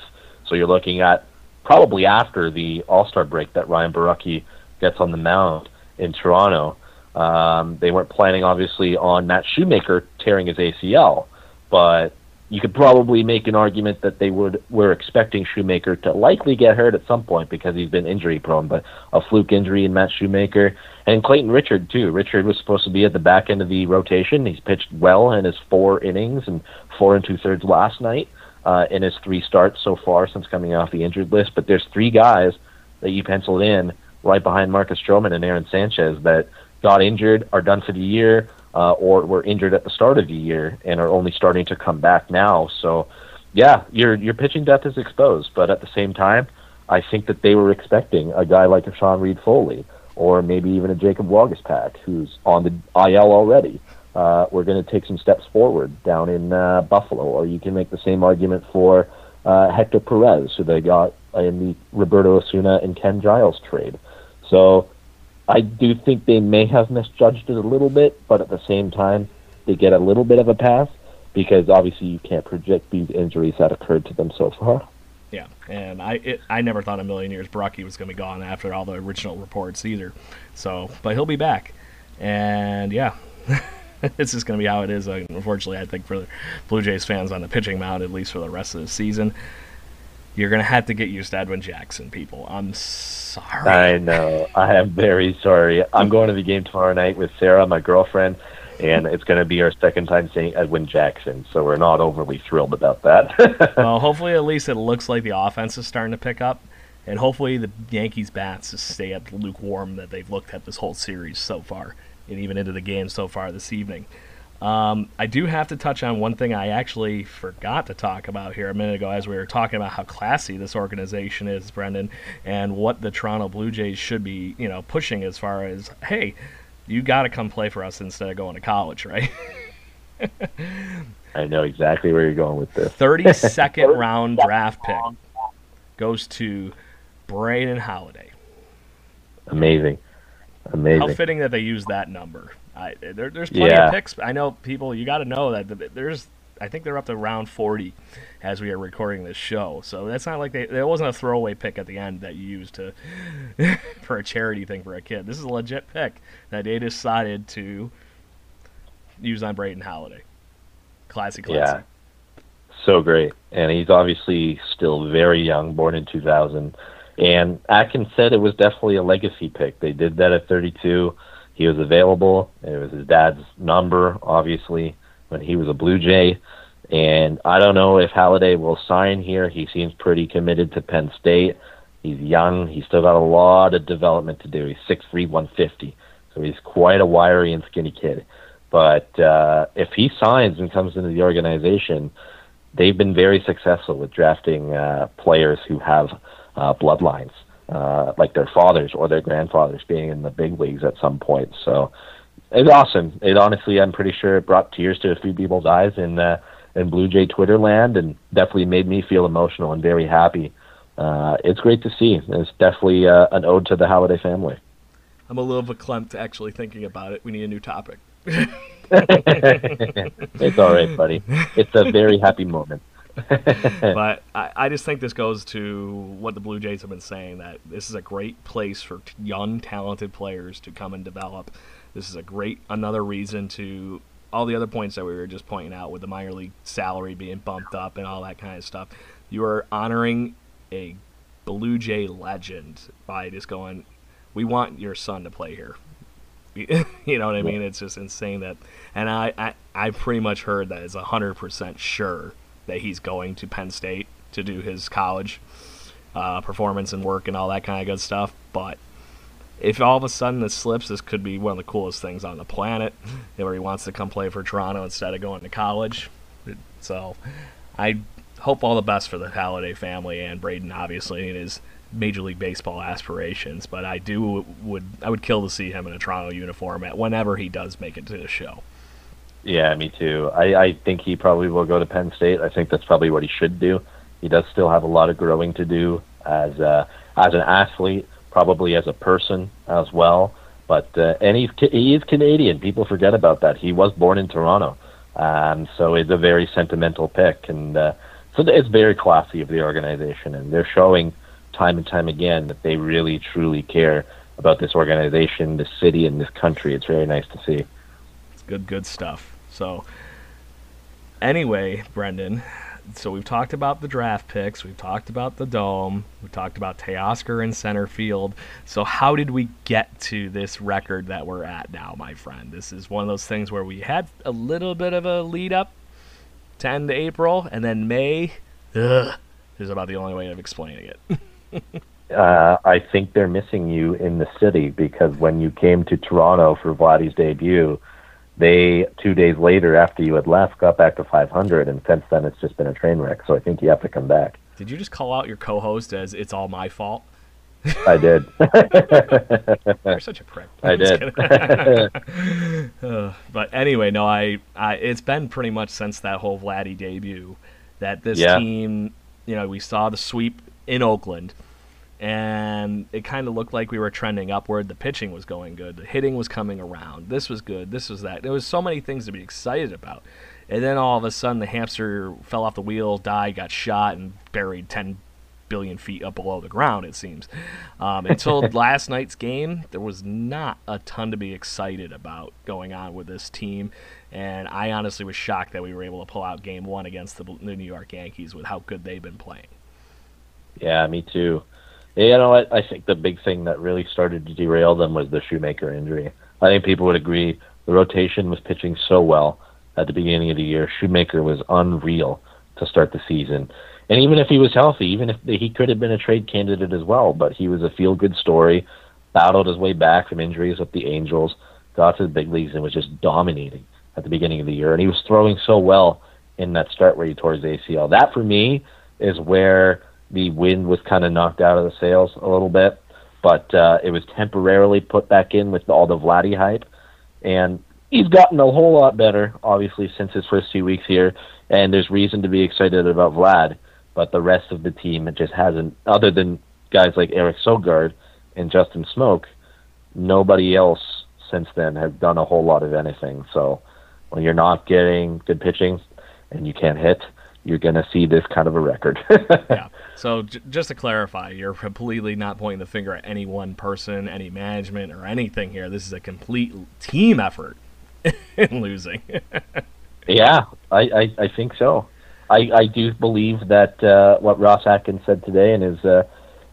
So you're looking at probably after the All Star break that Ryan Borucki gets on the mound in Toronto. Um, they weren't planning, obviously, on Matt Shoemaker tearing his ACL, but you could probably make an argument that they would were expecting Shoemaker to likely get hurt at some point because he's been injury prone, but a fluke injury in Matt Shoemaker and Clayton Richard too. Richard was supposed to be at the back end of the rotation. He's pitched well in his four innings and four and two thirds last night uh, in his three starts so far since coming off the injured list. But there's three guys that you penciled in right behind Marcus Stroman and Aaron Sanchez that got injured, are done for the year, uh, or were injured at the start of the year and are only starting to come back now. So, yeah, your your pitching depth is exposed, but at the same time, I think that they were expecting a guy like a Sean Reid-Foley or maybe even a Jacob Waguespack who's on the IL already. Uh, we're going to take some steps forward down in uh, Buffalo, or you can make the same argument for uh, Hector Perez, who they got in the Roberto Osuna and Ken Giles trade. So I do think they may have misjudged it a little bit, but at the same time, they get a little bit of a pass because obviously you can't project these injuries that occurred to them so far. Yeah, and I it, I never thought a million years Borucki was going to be gone after all the original reports either. So, but he'll be back, and yeah, it's just going to be how it is. Uh, unfortunately, I think for Blue Jays fans on the pitching mound, at least for the rest of the season, you're going to have to get used to Edwin Jackson, people. I'm sorry. I know. I am very sorry. I'm going to the game tomorrow night with Sarah, my girlfriend and it's going to be our second time seeing Edwin Jackson, so we're not overly thrilled about that. well, hopefully, at least it looks like the offense is starting to pick up, and hopefully the Yankees' bats just stay at the lukewarm that they've looked at this whole series so far, and even into the game so far this evening. Um, I do have to touch on one thing I actually forgot to talk about here a minute ago as we were talking about how classy this organization is, Brendan, and what the Toronto Blue Jays should be, you know, pushing as far as, hey, you got to come play for us instead of going to college, right? I know exactly where you're going with this. 32nd round draft pick goes to Brandon Halladay. Amazing. Amazing. How fitting that they use that number. I, there, there's plenty yeah. of picks. I know people, you got to know that there's, I think they're up to round 40 as we are recording this show. So that's not like they, there wasn't a throwaway pick at the end that you used to for a charity thing for a kid. This is a legit pick that they decided to use on Braden Halladay. Classy, classy. Yeah, so great. And he's obviously still very young, born in 2000. And Atkins said it was definitely a legacy pick. They did that at 32. He was available. It was his dad's number, obviously, when he was a Blue Jay. And I don't know if Halladay will sign here. He seems pretty committed to Penn State. He's young. He's still got a lot of development to do. He's 6'3", 150. So he's quite a wiry and skinny kid. But uh, if he signs and comes into the organization, they've been very successful with drafting uh, players who have uh, bloodlines, uh, like their fathers or their grandfathers being in the big leagues at some point. So it's awesome. It honestly, I'm pretty sure it brought tears to a few people's eyes in uh, in Blue Jay Twitter land, and definitely made me feel emotional and very happy. Uh, it's great to see. It's definitely uh, an ode to the Halladay family. I'm a little verklempt actually thinking about it. We need a new topic. it's all right, buddy. It's a very happy moment. but I, I, just think this goes to what the Blue Jays have been saying that this is a great place for young, talented players to come and develop. This is a great another reason to all the other points that we were just pointing out with the minor league salary being bumped up and all that kind of stuff. You are honoring a Blue Jay legend by just going, "We want your son to play here." you know what I mean? It's just insane that, and I I, I pretty much heard that it's hundred percent sure that he's going to Penn State to do his college uh, performance and work and all that kind of good stuff. But if all of a sudden this slips, this could be one of the coolest things on the planet. Where he wants to come play for Toronto instead of going to college. So, I hope all the best for the Halladay family and Braden, obviously, in his Major League Baseball aspirations. But I do would I would kill to see him in a Toronto uniform at whenever he does make it to the show. Yeah, me too. I, I think he probably will go to Penn State. I think that's probably what he should do. He does still have a lot of growing to do as uh, as an athlete probably as a person as well. But uh, and he's he is Canadian. People forget about that. He was born in Toronto, um, so it's a very sentimental pick, and uh, so it's very classy of the organization, and they're showing time and time again that they really truly care about this organization, this city, and this country. It's very nice to see. It's good, good stuff. So, anyway, Brendan, so we've talked about the draft picks, we've talked about the dome, we talked about Teoscar in center field. So how did we get to this record that we're at now, my friend? This is one of those things where we had a little bit of a lead up to end April, and then May, ugh, is about the only way of explaining it. uh, I think they're missing you in the city because when you came to Toronto for Vladdy's debut, they two days later after you had left got back to 500 and since then it's just been a train wreck. So i think you have to come back. Did you just call out your co-host as it's all my fault i did. You're such a prick. I did. uh, but anyway no I, I it's been pretty much since that whole vladdy debut that this yeah. team you know we saw the sweep in oakland and it kind of looked like we were trending upward. The pitching was going good. The hitting was coming around. This was good. This was that. There was so many things to be excited about. And then all of a sudden, the hamster fell off the wheel, died, got shot, and buried 10 billion feet up below the ground, it seems. Um, until last night's game, there was not a ton to be excited about going on with this team. And I honestly was shocked that we were able to pull out game one against the, the New York Yankees with how good they've been playing. Yeah, me too. You know what? I think the big thing that really started to derail them was the Shoemaker injury. I think people would agree the rotation was pitching so well at the beginning of the year. Shoemaker was unreal to start the season. And even if he was healthy, even if he could have been a trade candidate as well, but he was a feel good story, battled his way back from injuries with the Angels, got to the big leagues, and was just dominating at the beginning of the year. And he was throwing so well in that start where he tore his ACL. That for me is where the wind was kind of knocked out of the sails a little bit, but uh, it was temporarily put back in with all the Vladdy hype. And he's gotten a whole lot better, obviously, since his first few weeks here. And there's reason to be excited about Vlad but the rest of the team it just hasn't. Other than guys like Eric Sogard and Justin Smoak, nobody else since then has done a whole lot of anything. So when you're not getting good pitching and you can't hit, you're going to see this kind of a record. yeah. So j- just to clarify, you're completely not pointing the finger at any one person, any management, or anything here. This is a complete team effort in losing. yeah, I, I, I think so. I, I do believe that uh, what Ross Atkins said today in his uh,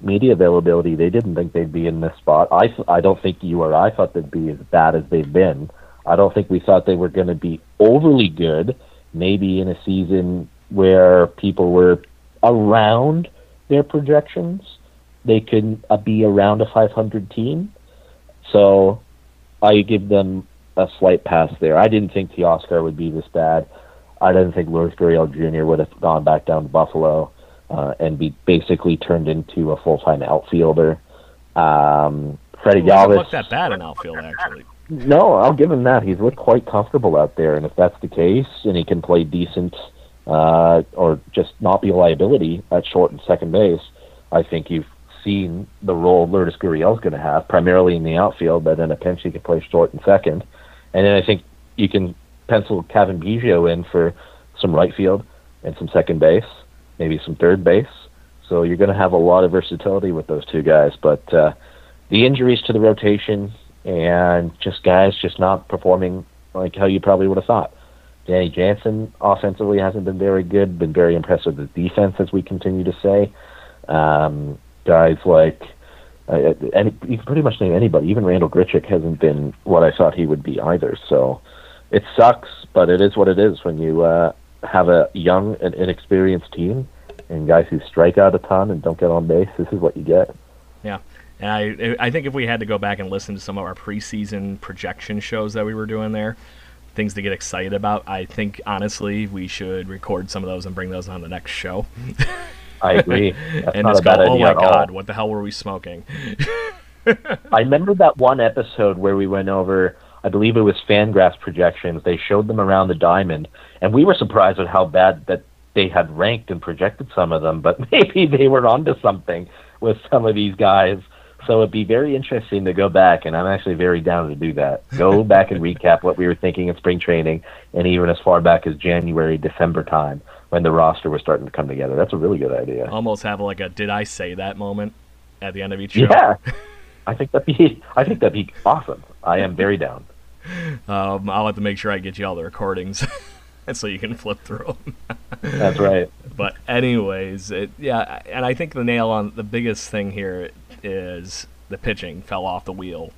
media availability, they didn't think they'd be in this spot. I, I don't think you or I thought they'd be as bad as they've been. I don't think we thought they were going to be overly good, maybe in a season where people were around their projections. They could uh, be around a 500 team. So I give them a slight pass there. I didn't think Teoscar would be this bad. I didn't think Lourdes Gurriel Jr. would have gone back down to Buffalo uh, and be basically turned into a full time outfielder. Um, Freddie Galvis looked that bad in outfield actually. No, I'll give him that. He's looked quite comfortable out there, and if that's the case, and he can play decent uh, or just not be a liability at short and second base, I think you've seen the role Lourdes Gurriel is going to have, primarily in the outfield, but in a pinch he can play short and second. And then I think you can pencil Cavan Biggio in for some right field and some second base, maybe some third base. So you're going to have a lot of versatility with those two guys. But uh, the injuries to the rotation and just guys just not performing like how you probably would have thought. Danny Jansen offensively hasn't been very good, been very impressive with defense, as we continue to say. Um, guys like, uh, any, you can pretty much name anybody. Even Randall Grichuk hasn't been what I thought he would be either. So it sucks, but it is what it is when you uh, have a young and inexperienced team and guys who strike out a ton and don't get on base. This is what you get. Yeah. And I, I think if we had to go back and listen to some of our preseason projection shows that we were doing there, things to get excited about, I think honestly we should record some of those and bring those on the next show. I agree. That's and just go, oh my god, what the hell were we smoking? I remember that one episode where we went over I believe it was Fangraphs projections. They showed them around the diamond, and we were surprised at how bad that they had ranked and projected some of them. But maybe they were onto something with some of these guys. So it'd be very interesting to go back, and I'm actually very down to do that. Go back and recap what we were thinking in spring training, and even as far back as January, December time when the roster was starting to come together. That's a really good idea. Almost have like a "Did I say that?" moment at the end of each show. Yeah, I think that'd be. I think that'd be awesome. I am very down. Um, I'll have to make sure I get you all the recordings, so you can flip through them. That's right. But anyways, it, yeah, and I think the nail on the biggest thing here is the pitching fell off the wheel,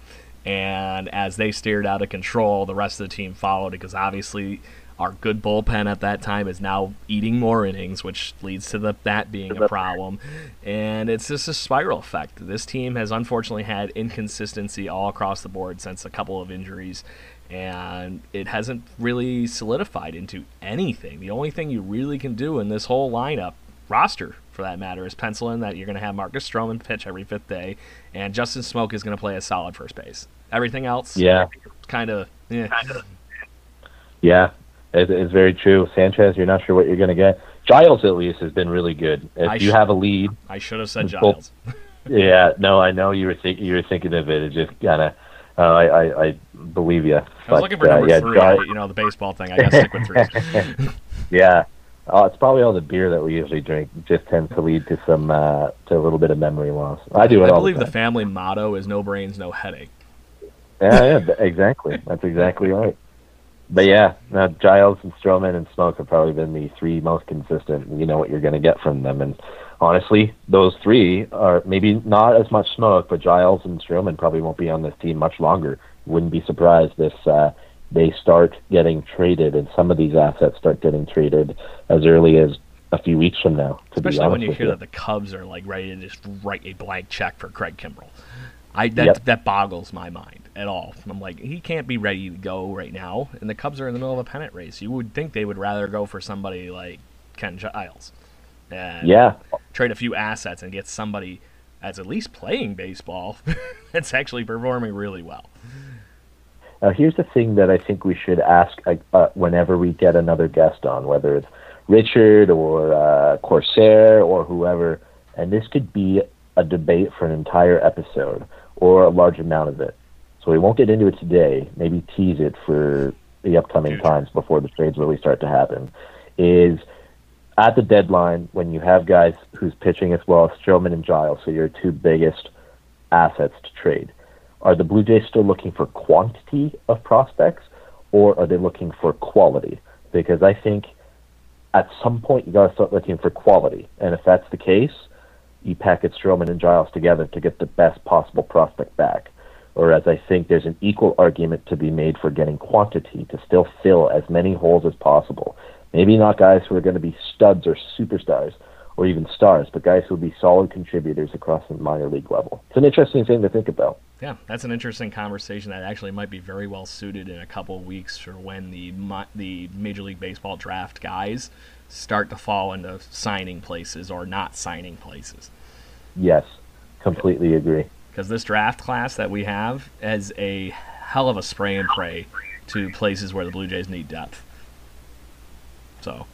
and as they steered out of control, the rest of the team followed because obviously our good bullpen at that time is now eating more innings, which leads to the, that being a problem. And it's just a spiral effect. This team has unfortunately had inconsistency all across the board since a couple of injuries, and it hasn't really solidified into anything. The only thing you really can do in this whole lineup, roster for that matter, is pencil in that you're going to have Marcus Stroman pitch every fifth day, and Justin Smoak is going to play a solid first base. Everything else, yeah, kind of, yeah. Yeah, it's very true. Sanchez, you're not sure what you're going to get. Giles, at least, has been really good. If I you sh- have a lead, I should have said Giles. yeah, no, I know you were thinking you were thinking of it. It just kind of, uh, I, I, I believe you. I was looking for number uh, yeah, three. Giles- you know, the baseball thing. I got to stick with three. yeah, Oh, it's probably all the beer that we usually drink. Just tends to lead to some uh, to a little bit of memory loss. I do it I believe the the family motto is "No brains, no headache." Yeah, yeah, exactly. That's exactly right. But yeah, now Giles and Stroman and Smoak have probably been the three most consistent. You know what you're going to get from them, and honestly, those three are maybe not as much Smoak, but Giles and Stroman probably won't be on this team much longer. Wouldn't be surprised this uh, they start getting traded, and some of these assets start getting traded as early as a few weeks from now. To Especially when you hear you. that the Cubs are like ready to just write a blank check for Craig Kimbrel. I that Yep. that boggles my mind at all. I'm like, he can't be ready to go right now, and the Cubs are in the middle of a pennant race. You would think they would rather go for somebody like Ken Giles, and Yeah, trade a few assets and get somebody that's at least playing baseball that's actually performing really well. Now, here's the thing that I think we should ask uh, uh, whenever we get another guest on, whether it's Richard or uh, Corsair or whoever, and this could be a debate for an entire episode or a large amount of it. So we won't get into it today. Maybe tease it for the upcoming times before the trades really start to happen. Is at the deadline when you have guys who's pitching as well as Stroman and Giles, so your two biggest assets to trade. Are the Blue Jays still looking for quantity of prospects, or are they looking for quality? Because I think at some point you got to start looking for quality, and if that's the case, you package Stroman and Giles together to get the best possible prospect back. Whereas I think there's an equal argument to be made for getting quantity to still fill as many holes as possible. Maybe not guys who are going to be studs or superstars or even stars, but guys who will be solid contributors across the minor league level. It's an interesting thing to think about. Yeah, that's an interesting conversation that actually might be very well suited in a couple of weeks for when the the Major League Baseball draft guys start to fall into signing places or not signing places. Yes, completely agree. Because this draft class that we have has a hell of a spray and pray to places where the Blue Jays need depth. So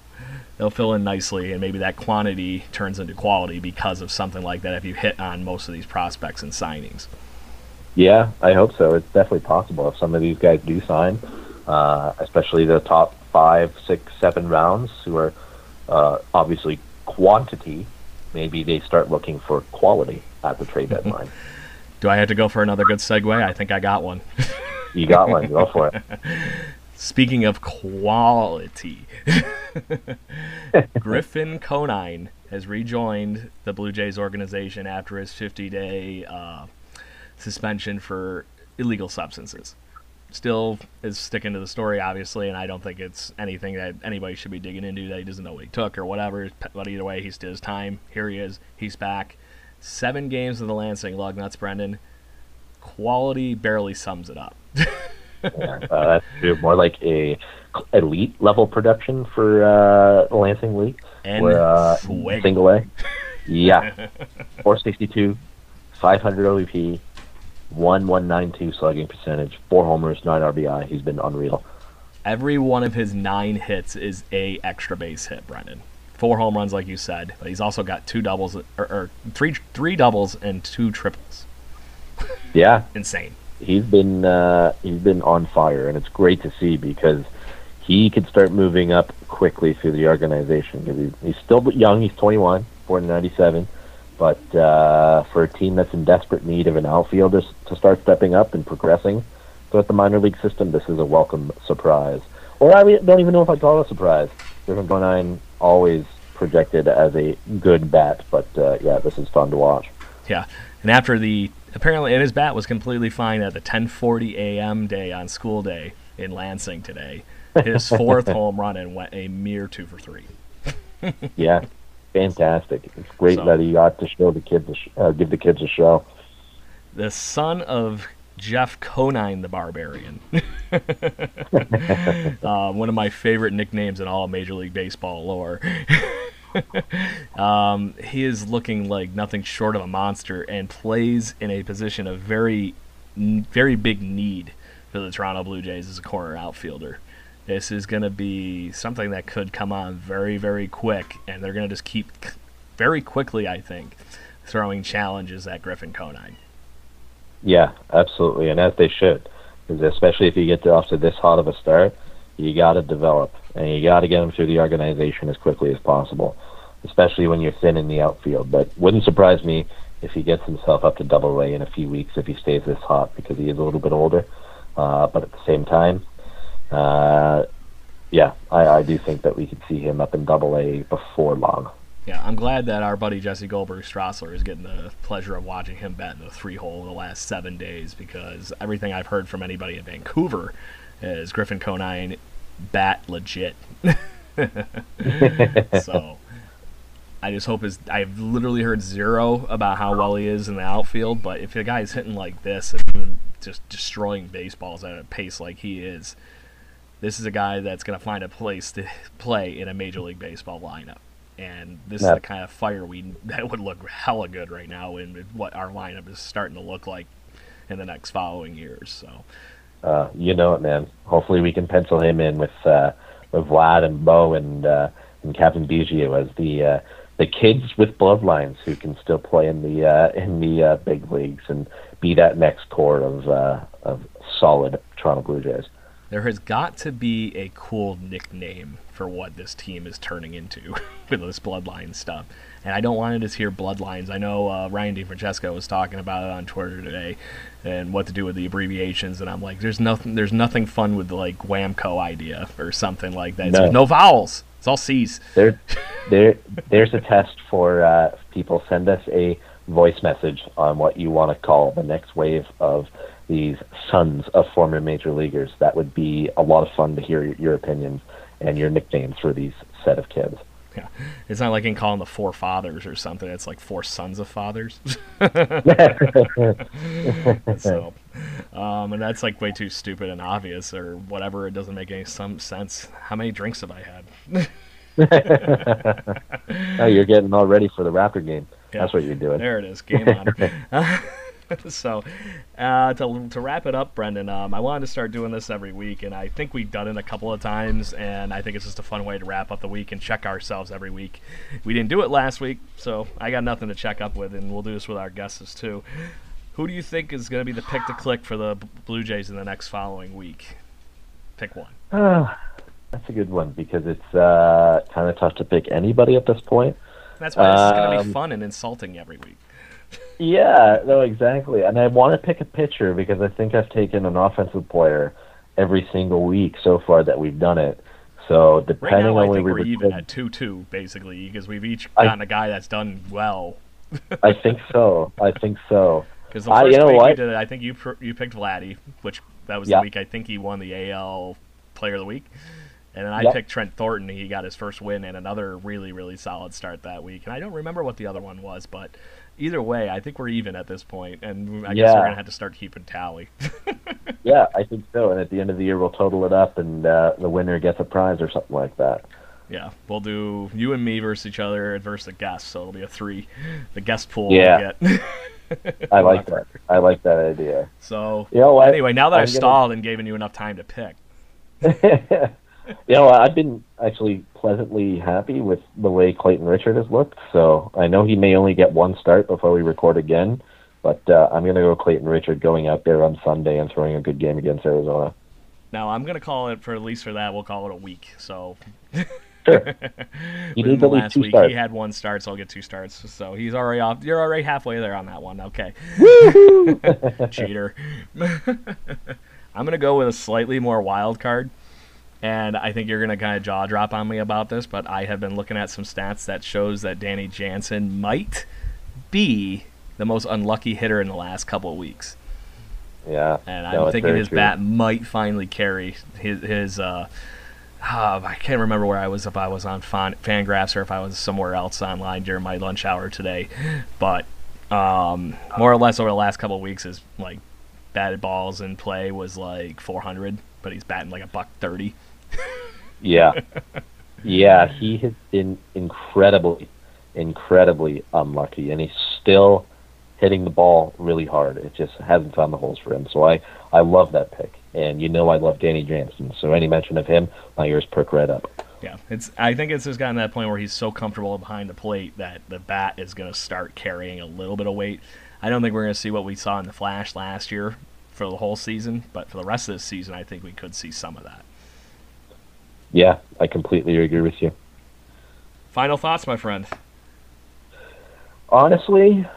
they'll fill in nicely, and maybe that quantity turns into quality because of something like that if you hit on most of these prospects and signings. Yeah, I hope so. It's definitely possible if some of these guys do sign, uh, especially the top five, six, seven rounds, who are uh, obviously quantity. Maybe they start looking for quality at the trade deadline. Do I have to go for another good segue? I think I got one. you got one. Go for it. Speaking of quality, Griffin Conine has rejoined the Blue Jays organization after his 50 day uh, suspension for illegal substances. Still is sticking to the story, obviously, and I don't think it's anything that anybody should be digging into that he doesn't know what he took or whatever. But either way, he's did his time. Here he is. He's back. Seven games of the Lansing lug nuts, Brendan. Quality barely sums it up. Yeah, uh, that's true. more like a elite level production for uh, Lansing League. And Where, uh, single A. Yeah, 462, 500 OBP, 1192 slugging percentage, four homers, nine RBI. He's been unreal. Every one of his nine hits is a extra base hit, Brendan. Four home runs, like you said, but he's also got two doubles, or, or three three doubles and two triples. Yeah, Insane. He's been uh, he's been on fire, and it's great to see because he could start moving up quickly through the organization. 'Cause he, he's still young; he's 21, born in '97. But uh, for a team that's in desperate need of an outfielder to start stepping up and progressing throughout the minor league system, this is a welcome surprise. Or I don't even know if I'd call it a surprise. Griffin Conine always projected as a good bat, but uh, yeah, this is fun to watch. Yeah. And after the apparently, and his bat was completely fine at the 10:40 a.m. day on school day in Lansing today. His fourth home run and went a mere two for three. Yeah, fantastic. It's great So- that he got to show the kids, sh- uh, give the kids a show. The son of Jeff Conine the Barbarian. uh, one of my favorite nicknames in all Major League Baseball lore. Um, he is looking like nothing short of a monster and plays in a position of very, very big need for the Toronto Blue Jays as a corner outfielder. This is going to be something that could come on very, very quick, and they're going to just keep very quickly, I think, throwing challenges at Griffin Conine. Yeah, absolutely, and as they should, especially if you get off to this hot of a start, you got to develop. And you got to get him through the organization as quickly as possible, especially when you're thin in the outfield. But wouldn't surprise me if he gets himself up to double A in a few weeks if he stays this hot because he is a little bit older. Uh, but at the same time, uh, yeah, I, I do think that we could see him up in double A before long. Yeah, I'm glad that our buddy Jesse Goldberg Strassler is getting the pleasure of watching him bat in the three hole in the last seven days because everything I've heard from anybody in Vancouver is Griffin Conine bat legit. so I just hope is I've literally heard zero about how well he is in the outfield, but if a guy's hitting like this and even just destroying baseballs at a pace like he is, this is a guy that's going to find a place to play in a Major League Baseball lineup. And this is the kind of fire we that would look hella good right now in what our lineup is starting to look like in the next following years. So, uh, you know it, man. Hopefully, we can pencil him in with uh, with Vlad and Bo and uh, and Cavan Biggio as the uh, the kids with bloodlines who can still play in the uh, in the uh, big leagues and be that next core of uh, of solid Toronto Blue Jays there has got to be a cool nickname for what this team is turning into with this bloodline stuff. And I don't want to just hear bloodlines. I know uh, Ryan DeFrancesco was talking about it on Twitter today and what to do with the abbreviations. And I'm like, there's nothing, there's nothing fun with the like Whamco idea or something like that. No, no vowels. It's all C's. There, there, there's a test for uh, people. Send us a voice message on what you want to call the next wave of these sons of former major leaguers. That would be a lot of fun to hear your opinions and your nicknames for these set of kids. Yeah, it's not like in calling the four fathers or something. It's like four sons of fathers. so, um, and that's like way too stupid and obvious or whatever. It doesn't make any some sense. How many drinks have I had? oh, you're getting all ready for the Raptor game. Yeah. That's what you're doing. There it is. Game on. so, uh, to, to wrap it up, Brendan, um, I wanted to start doing this every week, and I think we've done it a couple of times, and I think it's just a fun way to wrap up the week and check ourselves every week. We didn't do it last week, so I got nothing to check up with, and we'll do this with our guests too. Who do you think is going to be the pick to click for the Blue Jays in the next following week? Pick one. Uh, that's a good one because it's uh, kind of tough to pick anybody at this point. That's why this um, is going to be fun and insulting every week. Yeah, no, exactly. And I want to pick a pitcher because I think I've taken an offensive player every single week so far that we've done it. So depending right now, on I think we're even at two two basically because we've each gotten I, a guy that's done well. I think so. I think so. Because the first I, you know week what? we did it, I think you you picked Vladdy, which that was the week I think he won the AL Player of the Week. And then I yep. picked Trent Thornton. He got his first win and another really, really solid start that week. And I don't remember what the other one was, but either way, I think we're even at this point, and I yeah. guess we're gonna have to start keeping tally. yeah, I think so. And at the end of the year, we'll total it up, and uh, the winner gets a prize or something like that. Yeah, we'll do you and me versus each other versus the guest, so it'll be a three. The guest pool. Yeah. I like that. I like that idea. So you know anyway, now that i have gonna... stalled and given you enough time to pick. you know, I've been actually pleasantly happy with the way Clayton Richard has looked. So I know he may only get one start before we record again, but uh, I'm going to go Clayton Richard going out there on Sunday and throwing a good game against Arizona. Now I'm going to call it for at least for that. We'll call it a week. So. Sure. You need last week starts. he had one start, so I'll get two starts. So he's already off. You're already halfway there on that one. Okay. Cheater. I'm gonna go with a slightly more wild card. And I think you're going to kind of jaw drop on me about this, but I have been looking at some stats that shows that Danny Jansen might be the most unlucky hitter in the last couple of weeks. Yeah. And I'm no, thinking his true. bat might finally carry his his uh, uh, I can't remember where I was if I was on fan, Fangraphs or if I was somewhere else online during my lunch hour today, but um, more or less over the last couple of weeks is like batted balls in play was like 400, but he's batting like a buck 30 yeah, yeah, he has been incredibly, incredibly unlucky, and he's still hitting the ball really hard. It just hasn't found the holes for him. So I, I love that pick, and you know I love Danny Jansen. So any mention of him, my ears perk right up. Yeah, it's. I think it's just gotten to that point where he's so comfortable behind the plate that the bat is going to start carrying a little bit of weight. I don't think we're going to see what we saw in the Flash last year for the whole season, but for the rest of this season, I think we could see some of that. Yeah, I completely agree with you. Final thoughts, my friend. Honestly,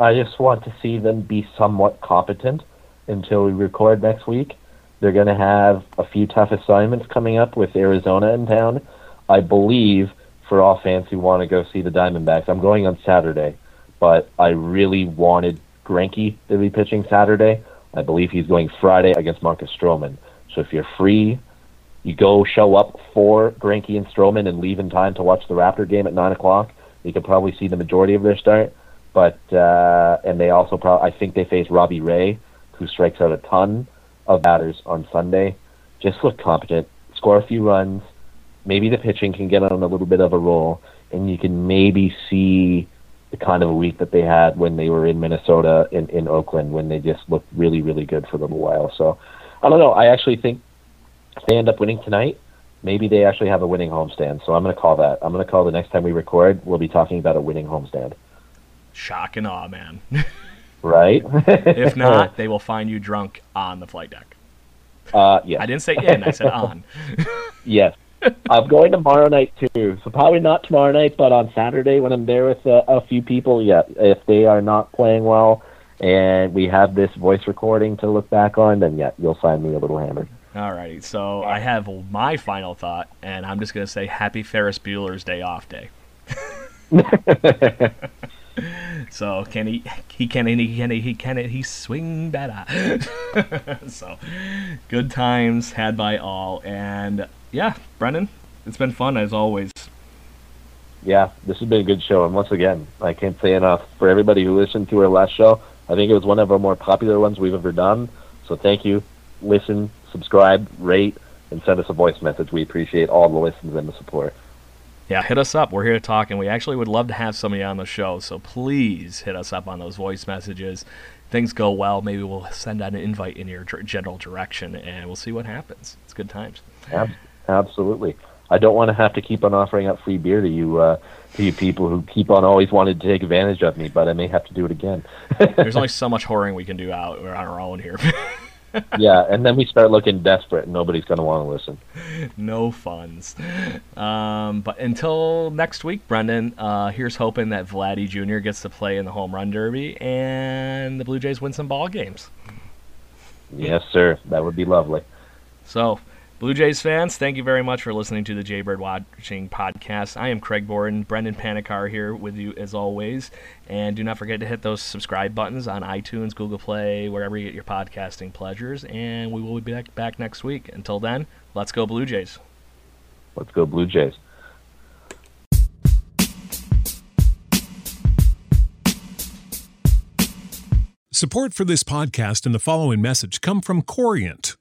I just want to see them be somewhat competent until we record next week. They're going to have a few tough assignments coming up with Arizona in town. I believe for all fans who want to go see the Diamondbacks, I'm going on Saturday, but I really wanted Greinke to be pitching Saturday. I believe he's going Friday against Marcus Stroman. So if you're free, you go show up for Greinke and Stroman and leave in time to watch the Raptor game at nine o'clock. You could probably see the majority of their start. But uh, and they also probably I think they face Robbie Ray, who strikes out a ton of batters on Sunday. Just look competent, score a few runs. Maybe the pitching can get on a little bit of a roll, and you can maybe see the kind of a week that they had when they were in Minnesota in, in Oakland when they just looked really, really good for a little while. So I don't know. I actually think they end up winning tonight, maybe they actually have a winning homestand. So I'm going to call that. I'm going to call the next time we record, we'll be talking about a winning homestand. Shock and awe, man. right? if not, they will find you drunk on the flight deck. Uh, yes. I didn't say in, I said on. yes. I'm going tomorrow night too, so probably not tomorrow night, but on Saturday when I'm there with uh, a few people. Yeah, if they are not playing well, and we have this voice recording to look back on, then yeah, you'll find me a little hammered. All right, so I have my final thought, and I'm just gonna say Happy Ferris Bueller's Day Off Day. so can he? He can. He can. He can. He swing better. so good times had by all, and yeah, Brendan, it's been fun as always. Yeah, this has been a good show, and once again, I can't say enough for everybody who listened to our last show. I think it was one of our more popular ones we've ever done. So thank you. Listen, subscribe, rate, and send us a voice message. We appreciate all the listens and the support. Yeah, hit us up. We're here to talk, and we actually would love to have somebody on the show. So please hit us up on those voice messages. Things go well, maybe we'll send out an invite in your general direction, and we'll see what happens. It's good times. Absolutely. I don't want to have to keep on offering up free beer to you, uh, to you people who keep on always wanting to take advantage of me, but I may have to do it again. There's only so much whoring we can do out on our own here. yeah, and then we start looking desperate, and nobody's going to want to listen. No funds. Um, but until next week, Brendan, uh, here's hoping that Vladdy Jr. gets to play in the home run derby and the Blue Jays win some ball games. Yes, sir. That would be lovely. So, Blue Jays fans, thank you very much for listening to the Jaybird Watching Podcast. I am Craig Borden, Brendan Panikar here with you as always. And do not forget to hit those subscribe buttons on iTunes, Google Play, wherever you get your podcasting pleasures. And we will be back, back next week. Until then, let's go Blue Jays. Let's go Blue Jays. Support for this podcast and the following message come from Corient.